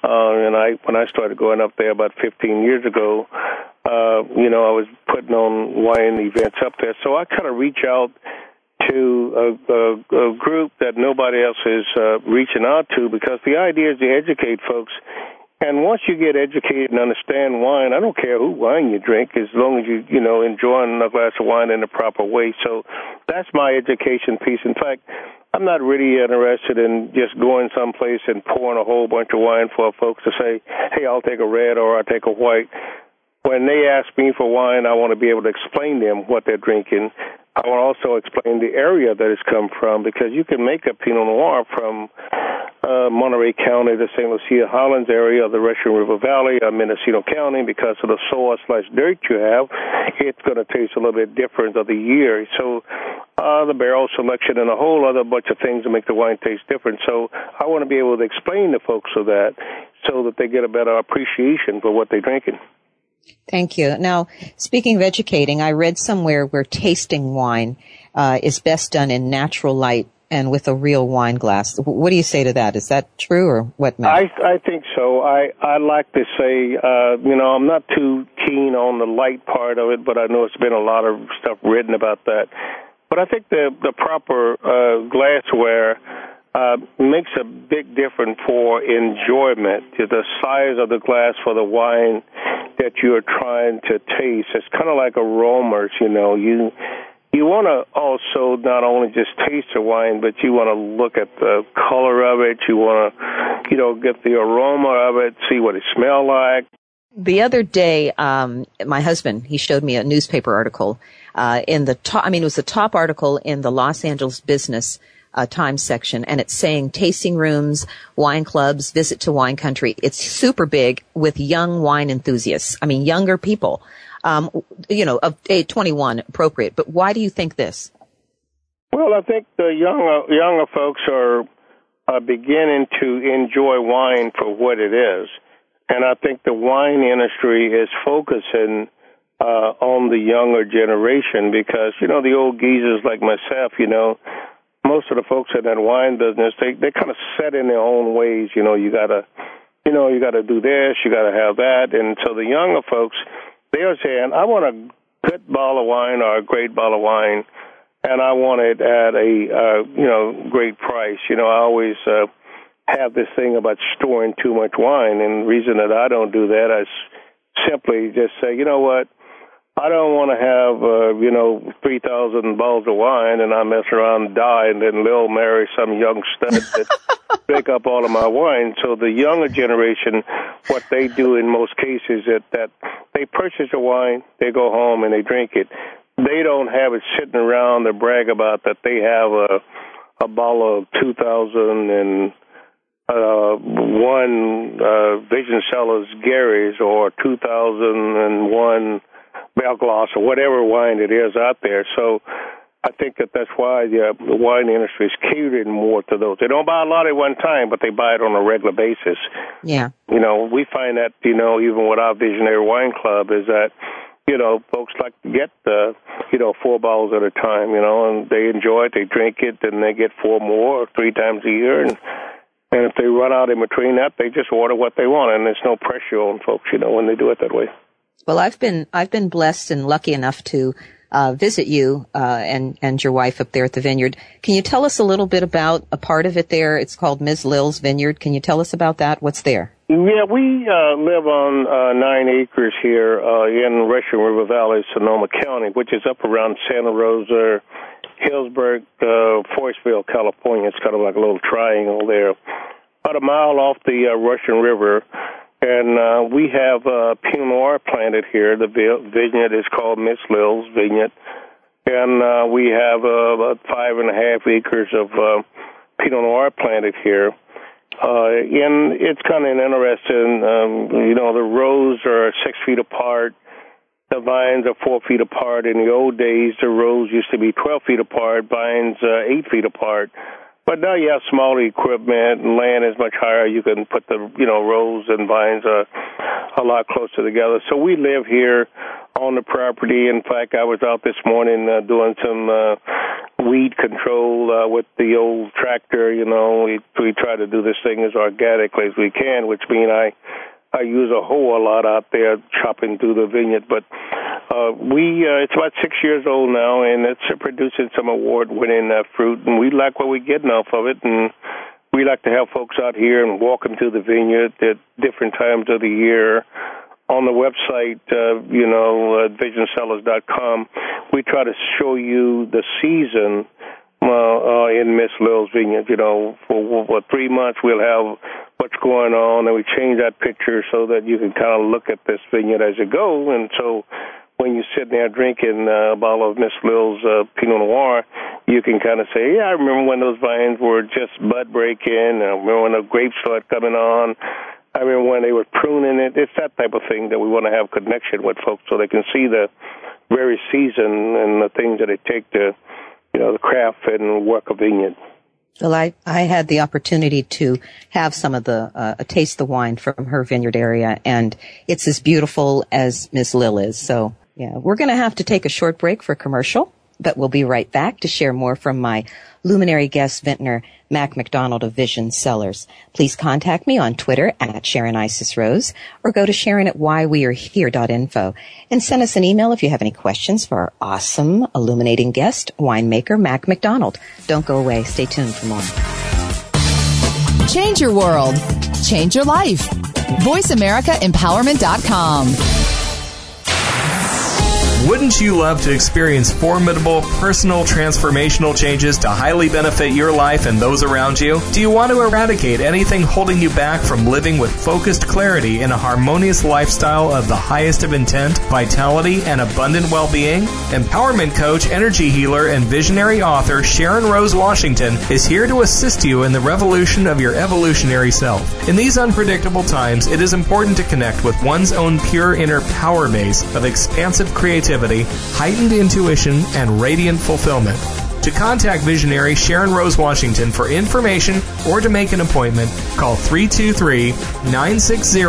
S8: Uh, and I, when I started going up there about 15 years ago, uh, you know, I was putting on wine events up there. So I kind of reach out to a, a, a group that nobody else is uh, reaching out to because the idea is to educate folks. And once you get educated and understand wine, I don't care who wine you drink, as long as you you know enjoying a glass of wine in the proper way. So that's my education piece. In fact, I'm not really interested in just going someplace and pouring a whole bunch of wine for folks to say, "Hey, I'll take a red or I'll take a white." When they ask me for wine, I want to be able to explain them what they're drinking I will also explain the area that it's come from because you can make a Pinot Noir from uh, Monterey County, the St. Lucia Highlands area, of the Russian River Valley, or Mendocino County because of the soil slash dirt you have. It's going to taste a little bit different of the year. So uh, the barrel selection and a whole other bunch of things to make the wine taste different. So I want to be able to explain to folks of that so that they get a better appreciation for what they're drinking.
S2: Thank you. Now, speaking of educating, I read somewhere where tasting wine uh, is best done in natural light and with a real wine glass. What do you say to that? Is that true or what?
S8: Mac? I I think so. I I like to say, uh, you know, I'm not too keen on the light part of it, but I know it's been a lot of stuff written about that. But I think the the proper uh, glassware uh, makes a big difference for enjoyment. The size of the glass for the wine that you're trying to taste. It's kind of like aromas, you know. You you want to also not only just taste the wine, but you want to look at the color of it. You want to, you know, get the aroma of it, see what it smells like.
S2: The other day, um, my husband he showed me a newspaper article uh, in the top. I mean, it was the top article in the Los Angeles Business uh, Times section, and it's saying tasting rooms, wine clubs, visit to wine country. It's super big with young wine enthusiasts. I mean, younger people, um, you know, of age 21 appropriate. But why do you think this?
S8: Well, I think the younger younger folks are are beginning to enjoy wine for what it is, and I think the wine industry is focusing. Uh, on the younger generation because you know the old geezers like myself, you know, most of the folks in that wine business, they they kind of set in their own ways. You know, you gotta, you know, you gotta do this, you gotta have that, and so the younger folks, they are saying, I want a good bottle of wine or a great bottle of wine, and I want it at a uh, you know great price. You know, I always uh, have this thing about storing too much wine, and the reason that I don't do that is simply just say, you know what I don't want to have, uh, you know, 3,000 bottles of wine and I mess around and die and then Lil marry some young stud that pick up all of my wine. So the younger generation, what they do in most cases is that they purchase a wine, they go home and they drink it. They don't have it sitting around to brag about that they have a, a bottle of 2000 and uh, one uh, Vision Cellars Gary's or 2001 Belglas or whatever wine it is out there. So I think that that's why the, the wine industry is catering more to those. They don't buy a lot at one time, but they buy it on a regular basis.
S2: Yeah.
S8: You know, we find that, you know, even with our Visionary Wine Club is that, you know, folks like to get, uh, you know, four bottles at a time, you know, and they enjoy it, they drink it, and they get four more three times a year. And, and if they run out in between that, they just order what they want, and there's no pressure on folks, you know, when they do it that way.
S2: Well, I've been I've been blessed and lucky enough to uh, visit you uh, and and your wife up there at the vineyard. Can you tell us a little bit about a part of it there? It's called Ms. Lil's Vineyard. Can you tell us about that? What's there?
S8: Yeah, we uh, live on uh, nine acres here uh, in Russian River Valley, Sonoma County, which is up around Santa Rosa, Healdsburg, uh, Forestville, California. It's kind of like a little triangle there, about a mile off the uh, Russian River. And uh, we have uh, Pinot Noir planted here. The vineyard is called Miss Lil's Vineyard. And uh, we have uh, about five and a half acres of uh, Pinot Noir planted here. Uh, and it's kind of interesting. Um, you know, the rows are six feet apart. The vines are four feet apart. In the old days, the rows used to be 12 feet apart, vines uh, eight feet apart. But now you have smaller equipment and land is much higher. You can put the, you know, rows and vines are a lot closer together. So we live here on the property. In fact, I was out this morning uh, doing some uh, weed control uh, with the old tractor. You know, we we try to do this thing as organically as we can, which means I I use a hoe a lot out there chopping through the vineyard. But uh, we uh, it's about six years old now, and it's producing some award-winning uh, fruit, and we like what we're getting off of it, and we like to have folks out here and walk them through the vineyard at different times of the year. On the website, uh, you know, uh, visioncellars.com, we try to show you the season uh, uh, in Miss Lil's vineyard. You know, for, for three months we'll have what's going on, and we change that picture so that you can kind of look at this vineyard as you go. And so, when you're sitting there drinking uh, a bottle of Miss Lil's uh, Pinot Noir, you can kind of say, "Yeah, I remember when those vines were just bud breaking. I remember when the grapes started coming on." I remember when they were pruning it. It's that type of thing that we want to have connection with folks so they can see the very season and the things that it take to you know, the craft and work a vineyard.
S2: Well, I, I had the opportunity to have some of the, uh, taste the wine from her vineyard area and it's as beautiful as Miss Lil is. So yeah, we're going to have to take a short break for commercial, but we'll be right back to share more from my luminary guest vintner, Mac McDonald of Vision Cellars. Please contact me on Twitter at Sharon Isis Rose or go to Sharon at whywearehere.info and send us an email if you have any questions for our awesome illuminating guest, winemaker Mac McDonald. Don't go away. Stay tuned for more.
S7: Change your world. Change your life. VoiceAmericaEmpowerment.com.
S1: Wouldn't you love to experience formidable personal transformational changes to highly benefit your life and those around you? Do you want to eradicate anything holding you back from living with focused clarity in a harmonious lifestyle of the highest of intent, vitality, and abundant well-being? Empowerment coach, energy healer, and visionary author Sharon Rose Washington is here to assist you in the revolution of your evolutionary self. In these unpredictable times, it is important to connect with one's own pure inner power base of expansive creativity creativity, heightened intuition, and radiant fulfillment. To contact visionary Sharon Rose Washington for information or to make an appointment, call 323 960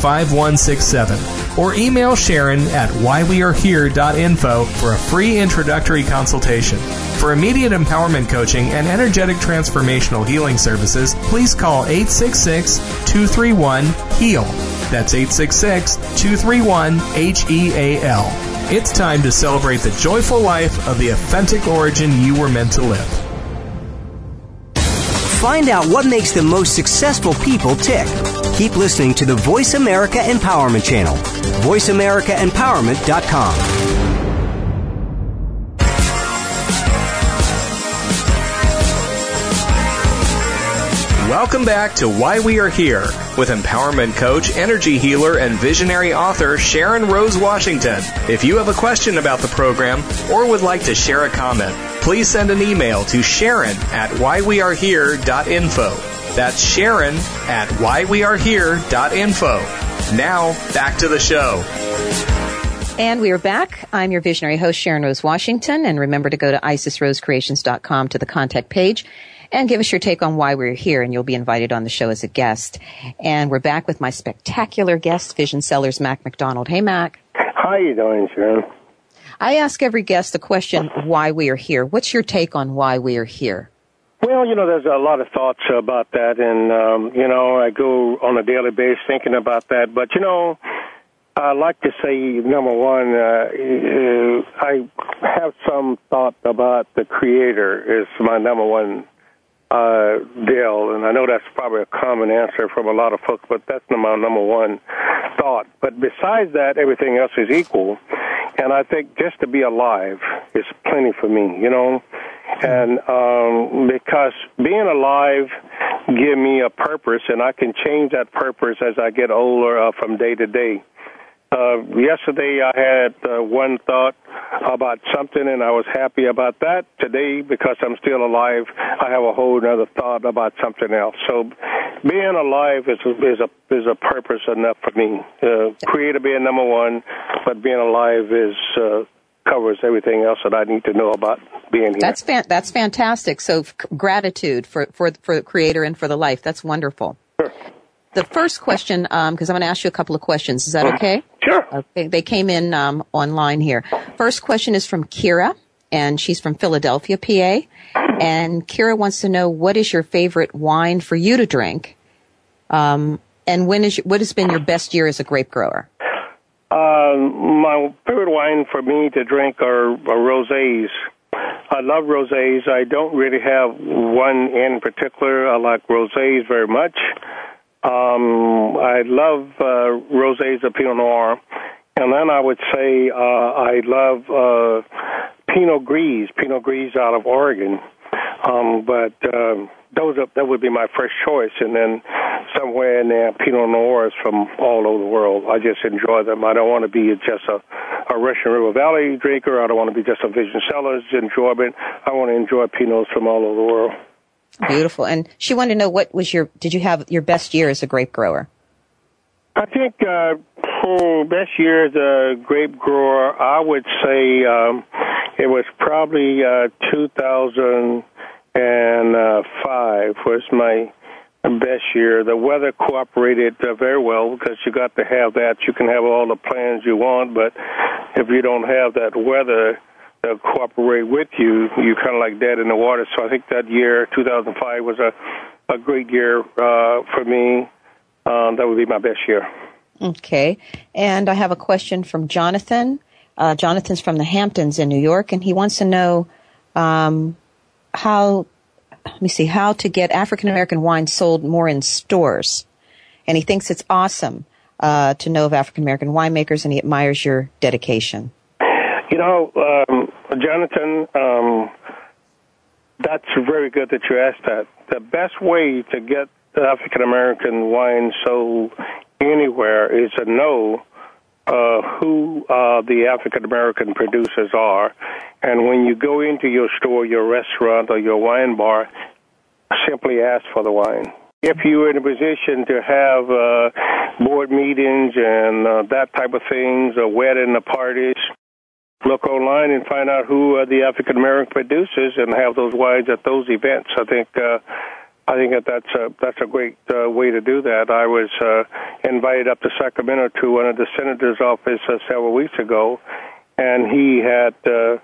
S1: 5167 or email Sharon at whywearehere.info for a free introductory consultation. For immediate empowerment coaching and energetic transformational healing services, please call 866 231 HEAL. That's 866 231 H E A L. It's time to celebrate the joyful life of the authentic origin you were meant to live.
S4: Find out what makes the most successful people tick. Keep listening to the Voice America Empowerment Channel. VoiceAmericaEmpowerment.com.
S1: Welcome back to Why We Are Here with empowerment coach, energy healer, and visionary author Sharon Rose Washington. If you have a question about the program or would like to share a comment, please send an email to Sharon at whywearehere.info. That's Sharon at whywearehere.info. Now, back to the show.
S2: And we are back. I'm your visionary host, Sharon Rose Washington. And remember to go to isisrosecreations.com to the contact page and give us your take on why we're here and you'll be invited on the show as a guest. And we're back with my spectacular guest, Vision Cellars, Mac McDonald. Hey, Mac.
S8: How you doing, Sharon?
S2: I ask every guest the question, why we are here. What's your take on why we are here?
S8: Well, you know, there's a lot of thoughts about that, and um, you know, I go on a daily basis thinking about that. But you know, I like to say, number one, uh, I have some thought about the Creator is my number one uh, deal, and I know that's probably a common answer from a lot of folks, but that's my number one thought. But besides that, everything else is equal, and I think just to be alive is plenty for me, you know, and um, because being alive give me a purpose, and I can change that purpose as I get older uh, from day to day. Uh, yesterday I had uh, one thought about something and I was happy about that. Today, because I'm still alive, I have a whole other thought about something else. So being alive is a, is a, is a purpose enough for me. Uh, creator being number one, but being alive is, uh, covers everything else that I need to know about being here.
S2: That's fan- that's fantastic. So f- gratitude for for for the creator and for the life. That's wonderful.
S8: Sure.
S2: The first question, because um, I'm going to ask you a couple of questions. Is that okay?
S8: Sure.
S2: Okay. They came in um, online here. First question is from Kira, and she's from Philadelphia, PA. And Kira wants to know what is your favorite wine for you to drink, um, and when is your, what has been your best year as a grape grower?
S8: Uh, my favorite wine for me to drink are, are rosés. I love rosés. I don't really have one in particular. I like rosés very much. Um, I love uh, rosés of Pinot Noir, and then I would say uh, I love uh, Pinot Gris, Pinot Gris out of Oregon. Um, but uh, those are, that would be my first choice, and then somewhere in there, Pinot Noirs from all over the world. I just enjoy them. I don't want to be just a, a Russian River Valley drinker. I don't want to be just a Vision Cellars enjoyment. I want to enjoy Pinots from all over the world.
S2: Beautiful. And she wanted to know what was your, did you have your best year as a grape grower?
S8: I think uh, for best year as a grape grower, I would say um, it was probably uh, 2005 was my best year. The weather cooperated uh, very well because you got to have that. You can have all the plans you want, but if you don't have that weather, uh, cooperate with you, You're kind of like dead in the water. So I think that year, 2005, was a a great year uh, for me. Um, that would be my best year.
S2: Okay, and I have a question from Jonathan. Uh, Jonathan's from the Hamptons in New York, and he wants to know um, how. Let me see how to get African American wine sold more in stores, and he thinks it's awesome uh, to know of African American winemakers, and he admires your dedication.
S8: You know, um, Jonathan, um, that's very good that you asked that. The best way to get African American wine sold anywhere is to know uh, who uh, the African American producers are. And when you go into your store, your restaurant, or your wine bar, simply ask for the wine. If you're in a position to have uh, board meetings and uh, that type of things, or wedding parties, look online and find out who are the African American producers and have those wines at those events. I think uh, I think that that's a that's a great uh, way to do that. I was uh, invited up to Sacramento to one of the senator's office uh, several weeks ago, and he had. Uh,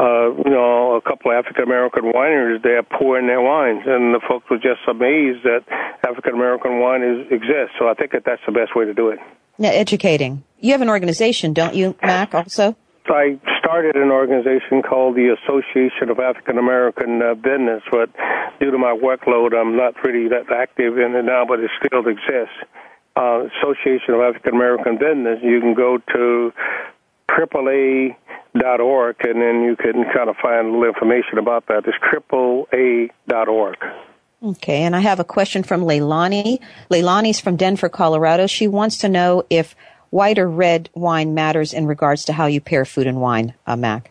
S8: uh, you know, a couple of African American wineries there pouring their wines, and the folks were just amazed that African American wine is, exists. So I think that that's the best way to do it.
S2: Now, educating. You have an organization, don't you, Mac? Also.
S8: I started an organization called the Association of African American uh, Business, but due to my workload, I'm not really that active in it now, but it still exists. Uh, Association of African American Business. You can go to AAA.org, and then you can kind of find a little information about that. It's AAA.org.
S2: Okay, and I have a question from Leilani. Leilani's from Denver, Colorado. She wants to know if white or red wine matters in regards to how you pair food and wine, uh, Mac.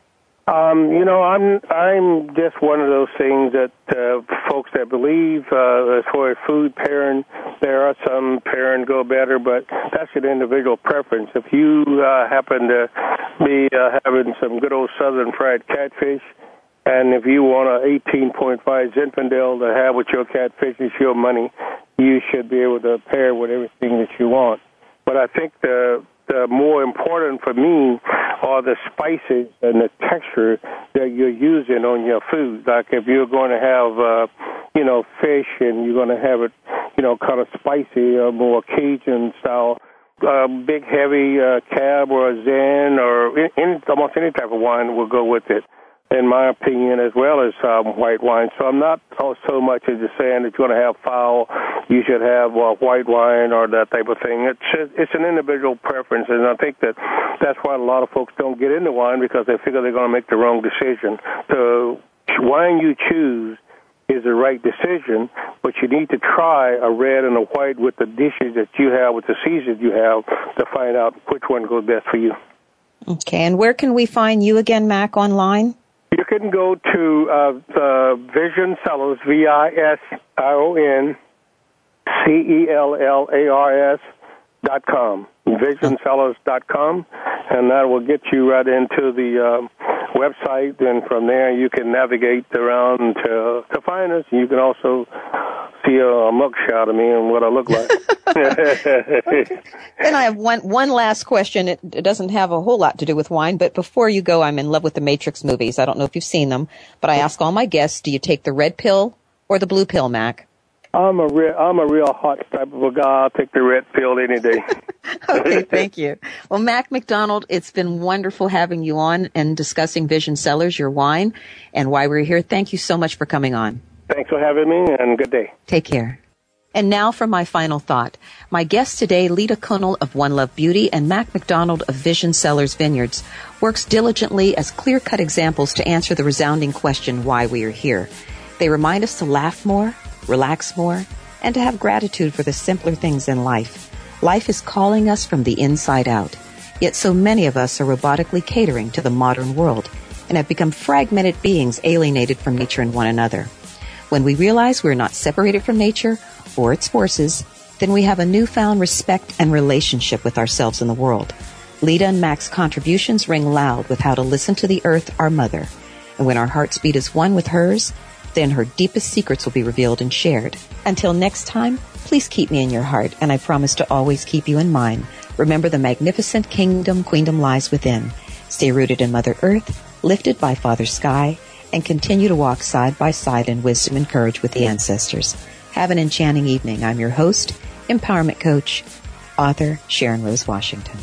S8: Um, you know, I'm I'm just one of those things that uh, folks that believe uh, as far as food pairing, there are some pairing go better, but that's an individual preference. If you uh, happen to be uh, having some good old southern fried catfish, and if you want a 18.5 Zinfandel to have with your catfish, it's your money. You should be able to pair with everything that you want. But I think the the more important for me are the spices and the texture that you're using on your food. Like if you're going to have, uh, you know, fish and you're going to have it, you know, kind of spicy or more Cajun style, uh, big heavy uh, cab or a Zin or any, almost any type of wine will go with it in my opinion, as well as um, white wine. So I'm not so much as just saying that you're going to have fowl, you should have uh, white wine or that type of thing. It's it's an individual preference, and I think that that's why a lot of folks don't get into wine because they figure they're going to make the wrong decision. The wine you choose is the right decision, but you need to try a red and a white with the dishes that you have, with the seasons you have, to find out which one goes best for you.
S2: Okay, and where can we find you again, Mac, online?
S8: You can go to uh, the Vision Cellars, V I S I O N C E L L A R S dot com visioncellars dot com, and that will get you right into the uh, website. And from there, you can navigate around to, to find us. You can also a, a mugshot of me and what I look like.
S2: and I have one one last question. It, it doesn't have a whole lot to do with wine, but before you go, I'm in love with the Matrix movies. I don't know if you've seen them, but I ask all my guests: Do you take the red pill or the blue pill, Mac?
S8: I'm a real I'm a real hot type of a guy. I'll take the red pill any day.
S2: okay, thank you. Well, Mac McDonald, it's been wonderful having you on and discussing Vision Cellars, your wine, and why we're here. Thank you so much for coming on.
S8: Thanks for having me, and good day.
S2: Take care. And now for my final thought. My guest today, Leeta Kunnel of One Love Beauty and Mac McDonald of Vision Cellars Vineyards, works diligently as clear-cut examples to answer the resounding question why we are here. They remind us to laugh more, relax more, and to have gratitude for the simpler things in life. Life is calling us from the inside out. Yet so many of us are robotically catering to the modern world and have become fragmented beings alienated from nature and one another. When we realize we're not separated from nature or its forces, then we have a newfound respect and relationship with ourselves and the world. Leeta and Mac's contributions ring loud with how to listen to the earth, our mother. And when our hearts beat as one with hers, then her deepest secrets will be revealed and shared. Until next time, please keep me in your heart, and I promise to always keep you in mind. Remember the magnificent kingdom queendom lies within. Stay rooted in Mother Earth, lifted by Father Sky, and continue to walk side by side in wisdom and courage with the ancestors. Have an enchanting evening. I'm your host, empowerment coach, author Sharon Rose Washington.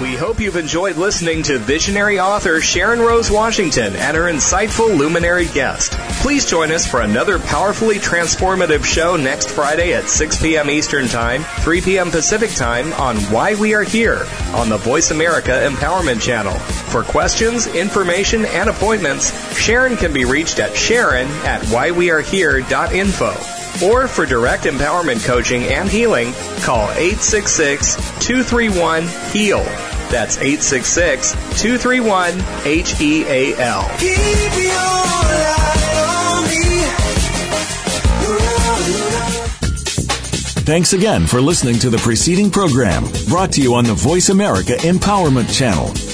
S1: We hope you've enjoyed listening to visionary author Sharon Rose Washington and her insightful luminary guest. Please join us for another powerfully transformative show next Friday at 6 p.m. Eastern Time, 3 p.m. Pacific Time on Why We Are Here on the Voice America Empowerment Channel. For questions, information, and appointments, Sharon can be reached at sharon at whywearehere.info. Or for direct empowerment coaching and healing, call 866 231 HEAL. That's 866 231 H E A L.
S9: Thanks again for listening to the preceding program brought to you on the Voice America Empowerment Channel.